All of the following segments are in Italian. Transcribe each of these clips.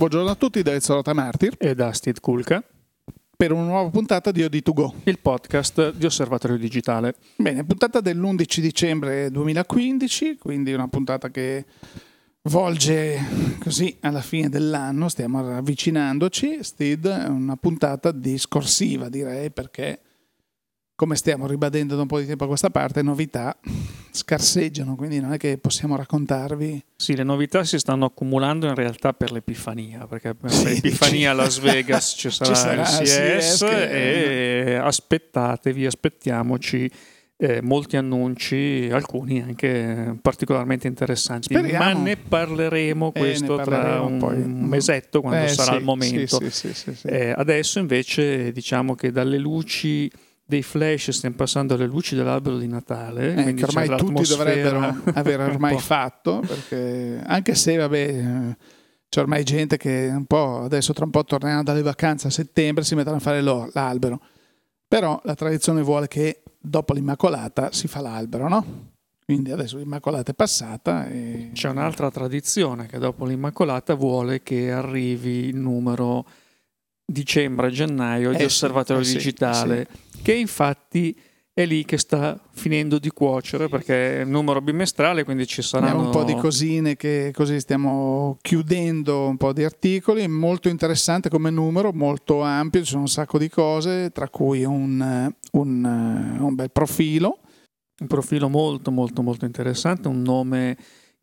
Buongiorno a tutti da Ezzorota Martir e da Steve Kulka per una nuova puntata di OD2Go, il podcast di Osservatorio Digitale. Bene, puntata dell'11 dicembre 2015, quindi una puntata che volge così alla fine dell'anno, stiamo avvicinandoci. Steve, è una puntata discorsiva direi perché come stiamo ribadendo da un po' di tempo a questa parte, novità scarseggiano, quindi non è che possiamo raccontarvi. Sì, le novità si stanno accumulando in realtà per l'Epifania, perché per sì, l'Epifania a Las Vegas ci sarà, ci sarà il CS, CS e aspettatevi, aspettiamoci. Eh, molti annunci, alcuni anche particolarmente interessanti, Speriamo. ma ne parleremo questo eh, ne tra un, un mesetto quando eh, sarà sì, il momento. Sì, sì, eh, adesso invece diciamo che dalle luci dei flash stiamo passando alle luci dell'albero di Natale. Eh, che ormai tutti dovrebbero aver ormai fatto, perché anche se vabbè, c'è ormai gente che un po' adesso tra un po' tornerà dalle vacanze a settembre si mettono a fare l'albero. Però la tradizione vuole che dopo l'Immacolata si fa l'albero, no? Quindi adesso l'Immacolata è passata. E... C'è un'altra tradizione che dopo l'Immacolata vuole che arrivi il numero dicembre-gennaio di eh, Osservatorio sì, Digitale, sì. che infatti è lì che sta finendo di cuocere perché è il numero bimestrale, quindi ci saranno un po' di cosine che così stiamo chiudendo un po' di articoli, molto interessante come numero, molto ampio, ci sono un sacco di cose, tra cui un, un, un bel profilo. Un profilo molto molto molto interessante, un nome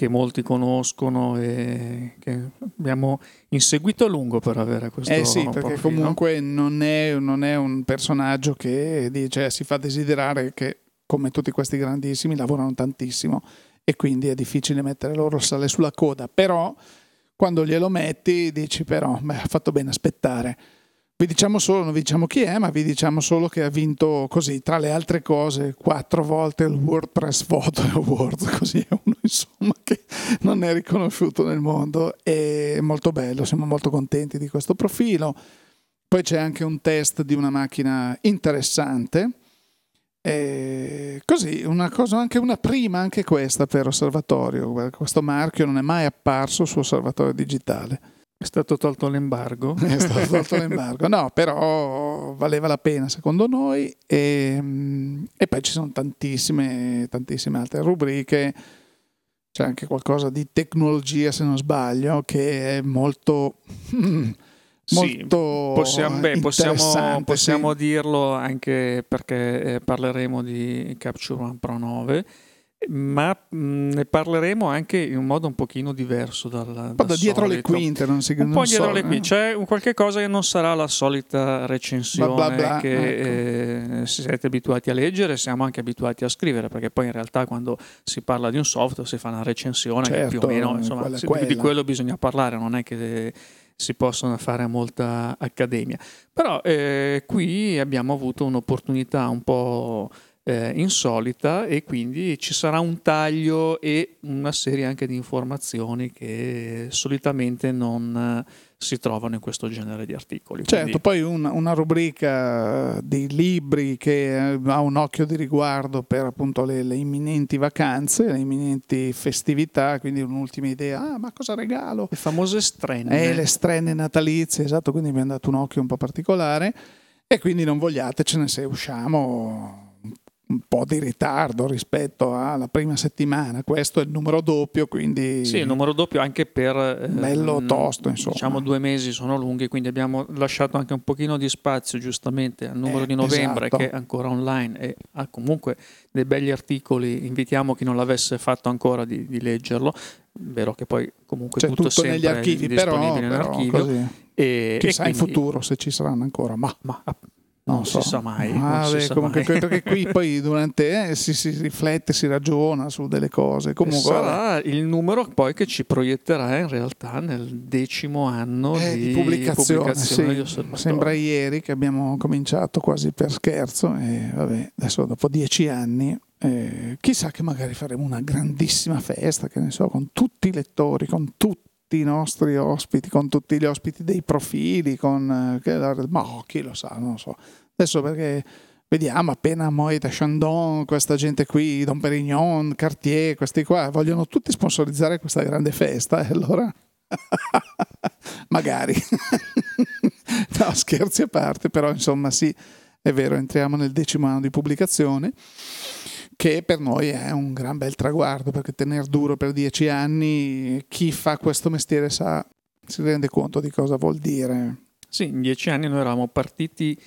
che molti conoscono e che abbiamo inseguito a lungo per avere questo Eh sì, perché profilo. comunque non è, non è, un personaggio che dice, si fa desiderare che come tutti questi grandissimi lavorano tantissimo e quindi è difficile mettere loro sale sulla coda, però quando glielo metti dici però, beh, ha fatto bene aspettare. Vi diciamo solo, non vi diciamo chi è, ma vi diciamo solo che ha vinto così, tra le altre cose, quattro volte il WordPress Photo Award, così è uno insomma che non è riconosciuto nel mondo. È molto bello, siamo molto contenti di questo profilo. Poi c'è anche un test di una macchina interessante. E così, una cosa, anche una prima, anche questa per Osservatorio. Questo marchio non è mai apparso su Osservatorio Digitale. È stato tolto l'embargo. È stato tolto l'embargo, no, però valeva la pena secondo noi e, e poi ci sono tantissime, tantissime altre rubriche, c'è anche qualcosa di tecnologia se non sbaglio che è molto... molto sì, possiamo, beh, possiamo, possiamo sì. dirlo anche perché eh, parleremo di Capture One Pro 9 ma ne parleremo anche in un modo un pochino diverso dal, po' da dietro le quinte non si, un non po' dietro so, le quinte eh? c'è un qualche cosa che non sarà la solita recensione bla bla bla, che ecco. eh, siete abituati a leggere siamo anche abituati a scrivere perché poi in realtà quando si parla di un software si fa una recensione certo, più o certo, meno insomma, quella, quella. di quello bisogna parlare non è che si possono fare molta accademia però eh, qui abbiamo avuto un'opportunità un po' eh, insolita e quindi ci sarà un taglio e una serie anche di informazioni che solitamente non eh, si trovano in questo genere di articoli. Certo, quindi... poi una, una, rubrica di libri che eh, ha un occhio di riguardo per appunto le, le, imminenti vacanze, le imminenti festività, quindi un'ultima idea, ah ma cosa regalo? Le famose strenne. Eh, le strenne natalizie, esatto, quindi mi è dato un occhio un po' particolare e quindi non vogliatecene se usciamo un po' di ritardo rispetto alla prima settimana. Questo è il numero doppio, quindi... Sì, il numero doppio anche per... Eh, bello tosto, insomma. Diciamo due mesi sono lunghi, quindi abbiamo lasciato anche un pochino di spazio giustamente al numero eh, di novembre esatto. che è ancora online e ha comunque dei belli articoli. Invitiamo chi non l'avesse fatto ancora di, di leggerlo. Vero che poi comunque C'è tutto, tutto negli archivi, però, però così. E, Chissà e quindi... in futuro se ci saranno ancora, ma, ma non, so. si sa mai. Ah, beh, sa comunque, mai. perché qui poi durante eh, si, si, riflette, si ragiona su delle cose. Comunque, sarà il numero poi che ci proietterà in realtà nel decimo anno eh, di, pubblicazione. pubblicazione sì. Sembra ieri che abbiamo cominciato quasi per scherzo e vabbè, adesso dopo dieci anni eh, chissà che magari faremo una grandissima festa, che ne so, con tutti i lettori, con tutti i nostri ospiti, con tutti gli ospiti dei profili, con... Eh, che, ma oh, chi lo sa, non lo so. Adesso perché vediamo appena Moët Chandon, questa gente qui, Don Perignon, Cartier, questi qua, vogliono tutti sponsorizzare questa grande festa e allora... Magari. no, scherzi a parte, però insomma sì, è vero, entriamo nel decimo anno di pubblicazione che per noi è un gran bel traguardo perché tenere duro per dieci anni, chi fa questo mestiere sa, si rende conto di cosa vuol dire. Sì, in dieci anni noi eravamo partiti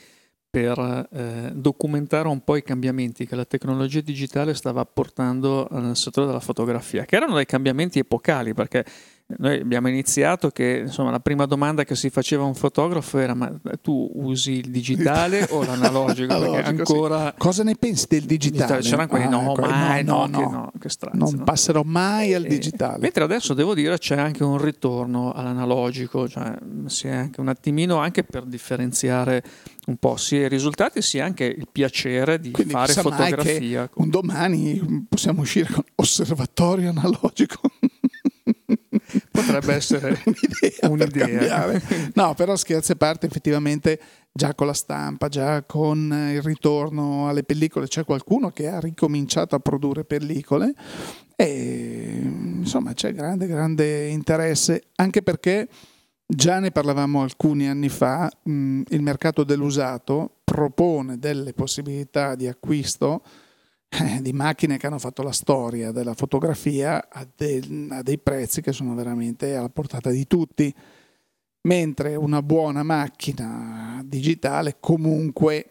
per eh, documentare un po' i cambiamenti che la tecnologia digitale stava apportando nel settore della fotografia, che erano dei cambiamenti epocali, perché noi abbiamo iniziato che insomma, la prima domanda che si faceva a un fotografo era ma tu usi il digitale o l'analogico? Perché ancora... Sì. Cosa ne pensi del digitale? C'erano quelli ah, no, ecco, mai, no, no, no, no, che strano. Non no. passerò mai al digitale. mentre adesso devo dire c'è anche un ritorno all'analogico, cioè si è anche un attimino anche per differenziare un po' sia i risultati sia anche il piacere di Quindi, fare fotografia. un domani possiamo uscire con osservatorio analogico. Potrebbe essere un'idea. un'idea. No, però scherzi a parte, effettivamente già con la stampa, già con il ritorno alle pellicole, c'è qualcuno che ha ricominciato a produrre pellicole e insomma c'è grande, grande interesse, anche perché già ne parlavamo alcuni anni fa, mh, il mercato dell'usato propone delle possibilità di acquisto di macchine che hanno fatto la storia della fotografia a, de- a dei prezzi che sono veramente alla portata di tutti, mentre una buona macchina digitale comunque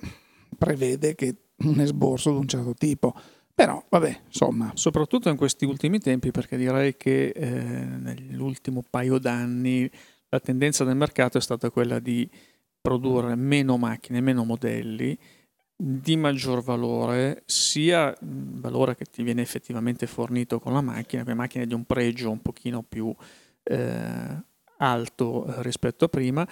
prevede un esborso di un certo tipo. Però, vabbè, insomma. Soprattutto in questi ultimi tempi, perché direi che eh, nell'ultimo paio d'anni la tendenza del mercato è stata quella di produrre meno macchine, meno modelli di maggior valore, sia il valore che ti viene effettivamente fornito con la macchina, quelle macchine di un pregio un pochino più eh, alto eh, rispetto a prima,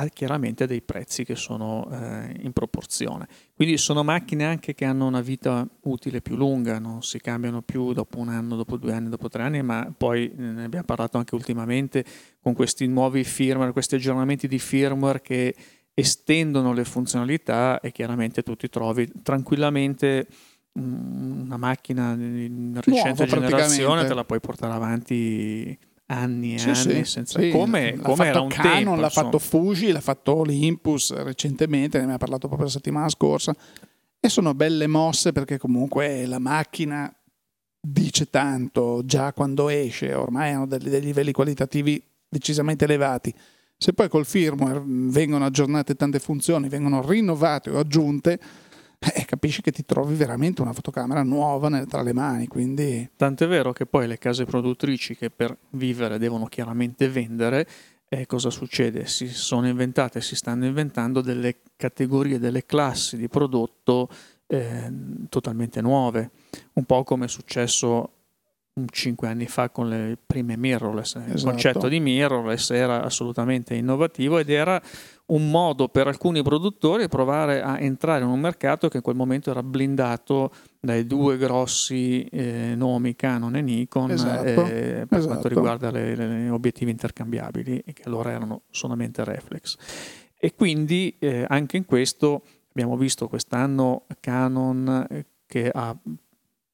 ha chiaramente dei prezzi che sono eh, in proporzione. Quindi sono macchine anche che hanno una vita utile più lunga, non si cambiano più dopo un anno, dopo due anni, dopo tre anni, ma poi ne abbiamo parlato anche ultimamente con questi nuovi firmware, questi aggiornamenti di firmware che estendono le funzionalità e chiaramente tu ti trovi tranquillamente mm, una macchina di recente Nuovo, generazione te la puoi portare avanti anni e sì, anni sì, senza... sì. come, come era un Canon, tempo l'ha insomma. fatto Fuji, l'ha fatto Olympus recentemente, ne abbiamo parlato proprio la settimana scorsa e sono belle mosse perché comunque la macchina dice tanto già quando esce, ormai hanno dei, dei livelli qualitativi decisamente elevati se poi col firmware vengono aggiornate tante funzioni, vengono rinnovate o aggiunte, eh, capisci che ti trovi veramente una fotocamera nuova tra le mani. Quindi... Tant'è vero che poi le case produttrici che per vivere devono chiaramente vendere, eh, cosa succede? Si sono inventate, si stanno inventando delle categorie, delle classi di prodotto eh, totalmente nuove, un po' come è successo cinque anni fa con le prime mirrorless. Esatto. Il concetto di mirrorless era assolutamente innovativo ed era un modo per alcuni produttori di provare a entrare in un mercato che in quel momento era blindato dai due grossi eh, nomi Canon e Nikon esatto. eh, per esatto. quanto riguarda gli obiettivi intercambiabili che allora erano solamente reflex. E quindi eh, anche in questo abbiamo visto quest'anno Canon eh, che ha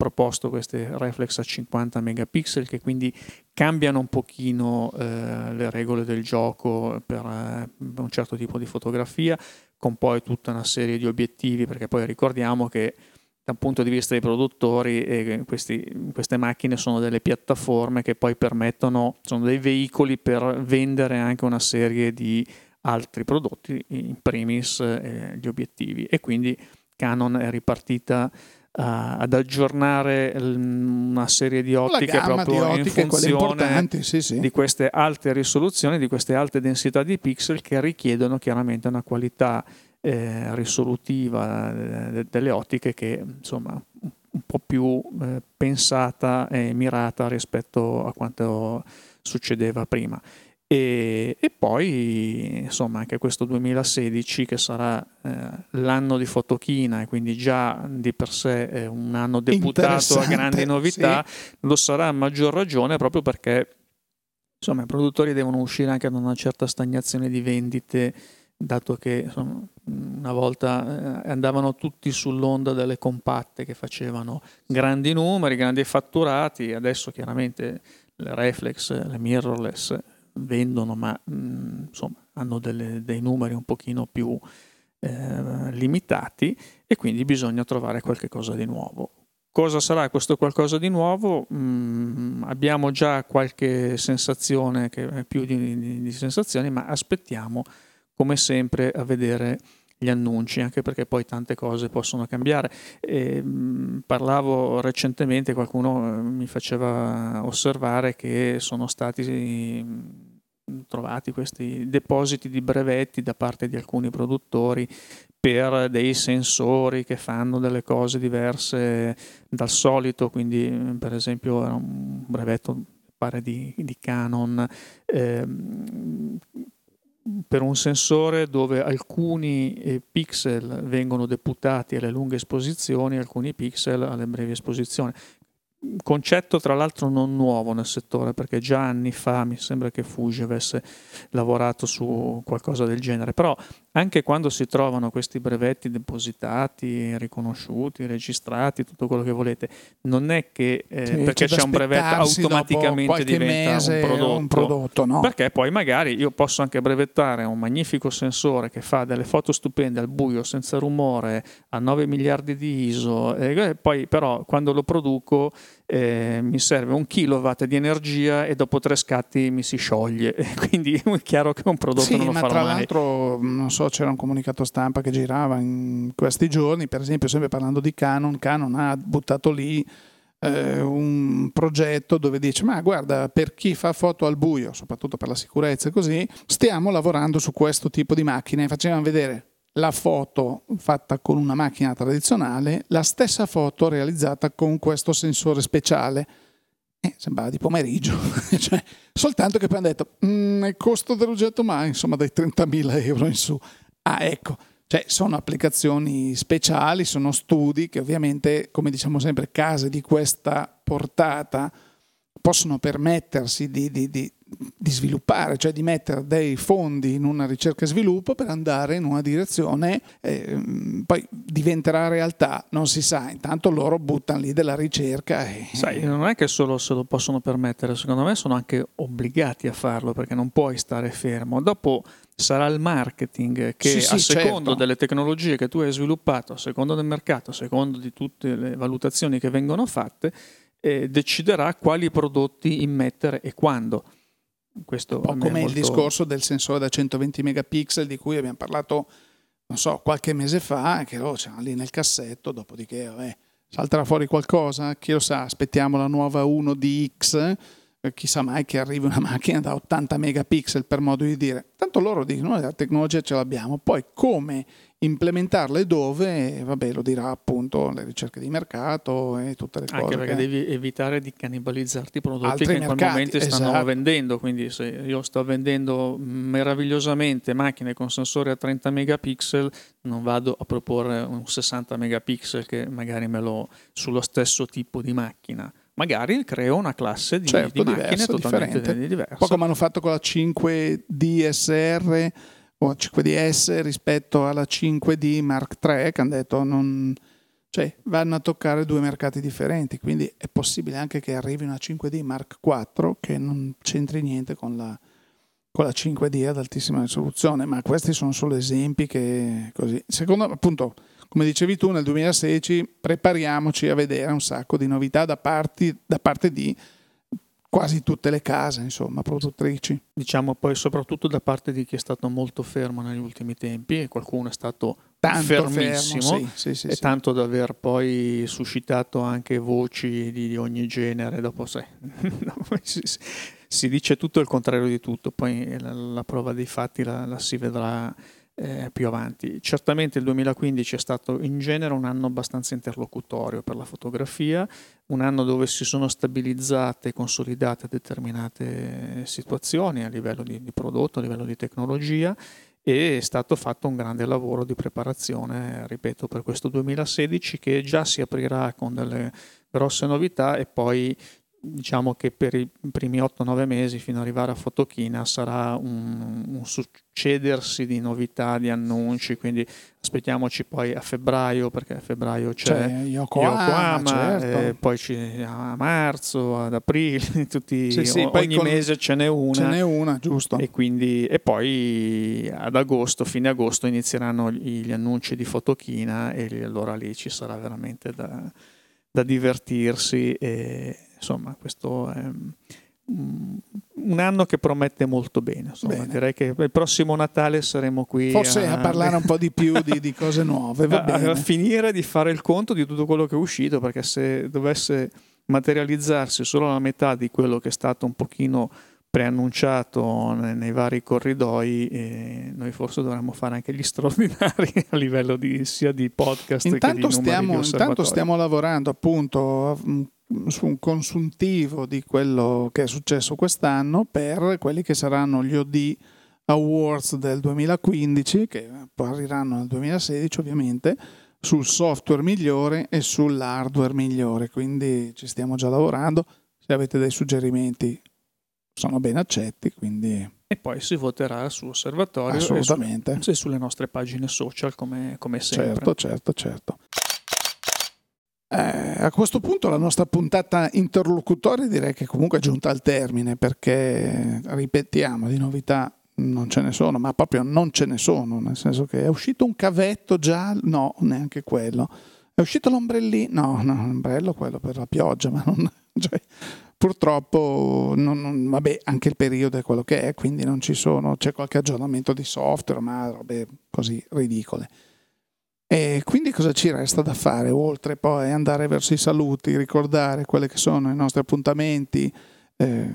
proposto queste reflex a 50 megapixel che quindi cambiano un pochino eh, le regole del gioco per eh, un certo tipo di fotografia con poi tutta una serie di obiettivi perché poi ricordiamo che dal punto di vista dei produttori eh, questi, queste macchine sono delle piattaforme che poi permettono, sono dei veicoli per vendere anche una serie di altri prodotti, in primis eh, gli obiettivi. E quindi Canon è ripartita ad aggiornare una serie di ottiche proprio di ottiche, in funzione sì, sì. di queste alte risoluzioni, di queste alte densità di pixel che richiedono chiaramente una qualità eh, risolutiva eh, delle ottiche che insomma un po' più eh, pensata e mirata rispetto a quanto succedeva prima. E, e, poi insomma anche questo 2016 che sarà eh, l'anno di Fotochina e quindi già di per sé è un anno deputato a grandi novità, sì. lo sarà a maggior ragione proprio perché insomma i produttori devono uscire anche da una certa stagnazione di vendite dato che insomma, una volta eh, andavano tutti sull'onda delle compatte che facevano grandi numeri, grandi fatturati, adesso chiaramente le reflex, le mirrorless vendono, ma mh, mm, insomma hanno delle, dei numeri un pochino più eh, limitati e quindi bisogna trovare qualcosa di nuovo. Cosa sarà questo qualcosa di nuovo? Mm, abbiamo già qualche sensazione, che è più di, di, di sensazioni, ma aspettiamo come sempre a vedere gli annunci, anche perché poi tante cose possono cambiare. E, mh, mm, parlavo recentemente, qualcuno eh, mi faceva osservare che sono stati mh, trovati questi depositi di brevetti da parte di alcuni produttori per dei sensori che fanno delle cose diverse dal solito, quindi per esempio era un brevetto pare di, di Canon eh, per un sensore dove alcuni eh, pixel vengono deputati alle lunghe esposizioni, alcuni pixel alle brevi esposizioni. Concetto tra l'altro non nuovo nel settore perché già anni fa mi sembra che Fuji avesse lavorato su qualcosa del genere, però anche quando si trovano questi brevetti depositati, riconosciuti, registrati, tutto quello che volete, non è che eh, sì, perché c'è un brevetto automaticamente diventa un prodotto, un prodotto no? perché poi magari io posso anche brevettare un magnifico sensore che fa delle foto stupende al buio senza rumore a 9 miliardi di ISO e poi però quando lo produco eh, mi serve un kilowatt di energia e dopo tre scatti mi si scioglie. Quindi è chiaro che un prodotto sì, non lo ma farò tra mai. l'altro, non so, c'era un comunicato stampa che girava in questi giorni, per esempio, sempre parlando di Canon, Canon ha buttato lì eh, un progetto dove dice ma guarda per chi fa foto al buio soprattutto per la sicurezza e così stiamo lavorando su questo tipo di macchine facevano vedere la foto fatta con una macchina tradizionale, la stessa foto realizzata con questo sensore speciale. Eh, sembrava di pomeriggio, cioè, soltanto che poi hanno detto mm, il costo dell'oggetto ma insomma dai 30.000 euro in su. Ah ecco, cioè, sono applicazioni speciali, sono studi che ovviamente, come diciamo sempre, case di questa portata possono permettersi di, di, di di sviluppare, cioè di mettere dei fondi in una ricerca e sviluppo per andare in una direzione, eh, poi diventerà realtà, non si sa, intanto loro buttano lì della ricerca. E... Sai, non è che solo se lo possono permettere, secondo me sono anche obbligati a farlo perché non puoi stare fermo. Dopo sarà il marketing che sì, a sì, secondo certo. delle tecnologie che tu hai sviluppato, a secondo del mercato, a secondo di tutte le valutazioni che vengono fatte, eh, deciderà quali prodotti immettere e quando. Questo un po' come molto... il discorso del sensore da 120 megapixel di cui abbiamo parlato, non so, qualche mese fa, che oh, c'era lì nel cassetto, dopodiché vabbè, salterà fuori qualcosa, chi lo sa, aspettiamo la nuova 1DX, eh, chissà mai che arrivi una macchina da 80 megapixel per modo di dire. Tanto loro dicono, la tecnologia ce l'abbiamo, poi come implementarle dove, vabbè, lo dirà appunto le ricerche di mercato e tutte le Anche cose. Anche perché che... devi evitare di cannibalizzarti i prodotti Altri che in quel momento stanno esatto. vendendo, quindi se io sto vendendo meravigliosamente macchine con sensori a 30 megapixel, non vado a proporre un 60 megapixel che magari me lo sullo stesso tipo di macchina magari creo una classe di, certo, di macchine diversa, totalmente differente. diversa. Poi come hanno fatto con la 5 DSR o 5DS rispetto alla 5D Mark III che hanno detto non, cioè, vanno a toccare due mercati differenti, quindi è possibile anche che arrivi una 5D Mark IV che non c'entri niente con la, con la 5D ad altissima risoluzione, ma questi sono solo esempi che così. Secondo appunto, come dicevi tu, nel 2016 prepariamoci a vedere un sacco di novità da, parti, da parte di quasi tutte le case, insomma, produttrici. Diciamo poi soprattutto da parte di chi è stato molto fermo negli ultimi tempi e qualcuno è stato tanto fermissimo fermo, sì, sì, sì, e tanto da aver poi suscitato anche voci di, ogni genere. Dopo si, si, dice tutto il contrario di tutto, poi la, la prova dei fatti la, la si vedrà eh, più avanti. Certamente il 2015 è stato in genere un anno abbastanza interlocutorio per la fotografia, un anno dove si sono stabilizzate e consolidate determinate situazioni a livello di, di prodotto, a livello di tecnologia e è stato fatto un grande lavoro di preparazione, ripeto, per questo 2016 che già si aprirà con delle grosse novità e poi diciamo che per i primi 8-9 mesi fino ad arrivare a Fotochina sarà un, un, succedersi di novità, di annunci, quindi aspettiamoci poi a febbraio perché a febbraio c'è, c'è Yokohama, Yokohama certo. eh, poi a marzo, ad aprile, tutti, sì, sì, ogni mese ce n'è una. Ce n'è una, giusto. E, quindi, e poi ad agosto, fine agosto inizieranno gli, gli annunci di Fotochina e allora lì ci sarà veramente da, da divertirsi e insomma questo è un anno che promette molto bene, bene. direi che il prossimo Natale saremo qui forse a, a parlare un po' di più di, di cose nuove a, a, finire di fare il conto di tutto quello che è uscito perché se dovesse materializzarsi solo la metà di quello che è stato un pochino preannunciato nei, nei vari corridoi eh, noi forse dovremmo fare anche gli straordinari a livello di, sia di podcast intanto che di stiamo, intanto stiamo lavorando appunto su un consuntivo di quello che è successo quest'anno per quelli che saranno gli OD Awards del 2015 che appariranno nel 2016 ovviamente sul software migliore e sull'hardware migliore. Quindi ci stiamo già lavorando. Se avete dei suggerimenti sono ben accetti quindi e poi si voterà sull'osservatorio assolutamente e, su, e sulle nostre pagine social come, come sempre. Certo certo certo eh, a questo punto la nostra puntata interlocutoria direi che comunque è giunta al termine perché, ripetiamo, di novità non ce ne sono, ma proprio non ce ne sono, nel senso che è uscito un cavetto già, no, neanche quello. È uscito l'ombrellino, no, no, l'ombrello quello per la pioggia, ma non, cioè, purtroppo, non, non, vabbè, anche il periodo è quello che è, quindi non ci sono, c'è qualche aggiornamento di software, ma robe così ridicole. E quindi cosa ci resta da fare oltre poi andare verso i saluti, ricordare quelli che sono i nostri appuntamenti eh,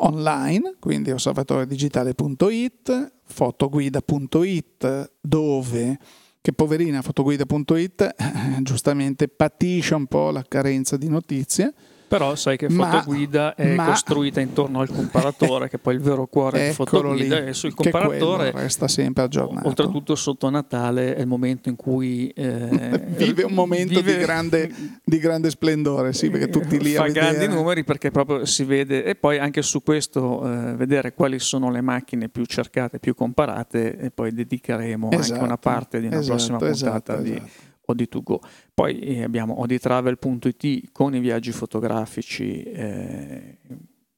online, quindi osservatoriodigitale.it, fotoguida.it, dove che poverina fotoguida.it giustamente patisce un po' la carenza di notizie però sai che Fotoguida è ma, costruita intorno al comparatore, che poi è il vero cuore di Fotoguida, lì, e sul comparatore resta sempre aggiornato. Oltretutto sotto Natale è il momento in cui eh, vive un momento vive, di, grande, di, grande, splendore, sì, perché tutti lì fa vedere... grandi numeri perché proprio si vede e poi anche su questo eh, vedere quali sono le macchine più cercate, più comparate e poi dedicheremo esatto, anche una parte di una esatto, prossima puntata esatto, di esatto. OD2Go. Poi eh, abbiamo odtravel.it con i viaggi fotografici eh,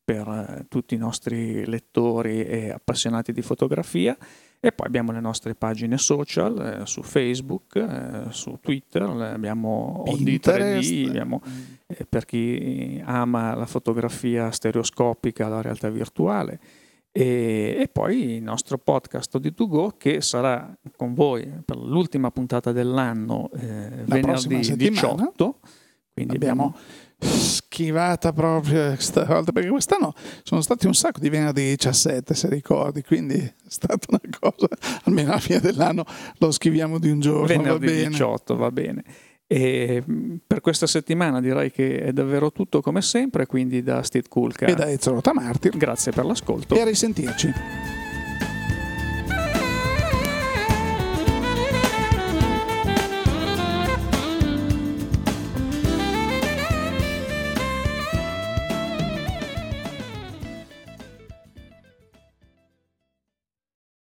per eh, tutti i nostri lettori e appassionati di fotografia. E poi abbiamo le nostre pagine social eh, su Facebook, eh, su Twitter, abbiamo OD3D, abbiamo, eh, per chi ama la fotografia stereoscopica, la realtà virtuale e, e, poi il nostro podcast di To Go che sarà con voi per l'ultima puntata dell'anno eh, venerdì 18. Quindi abbiamo, abbiamo schivata proprio questa volta perché quest'anno sono stati un sacco di venerdì 17 se ricordi quindi è stata una cosa almeno alla fine dell'anno lo schiviamo di un giorno venerdì va 18 va bene e mm, per questa settimana direi che è davvero tutto come sempre, quindi da Steve Kulka e da Ezio Martir. Grazie per l'ascolto e a risentirci.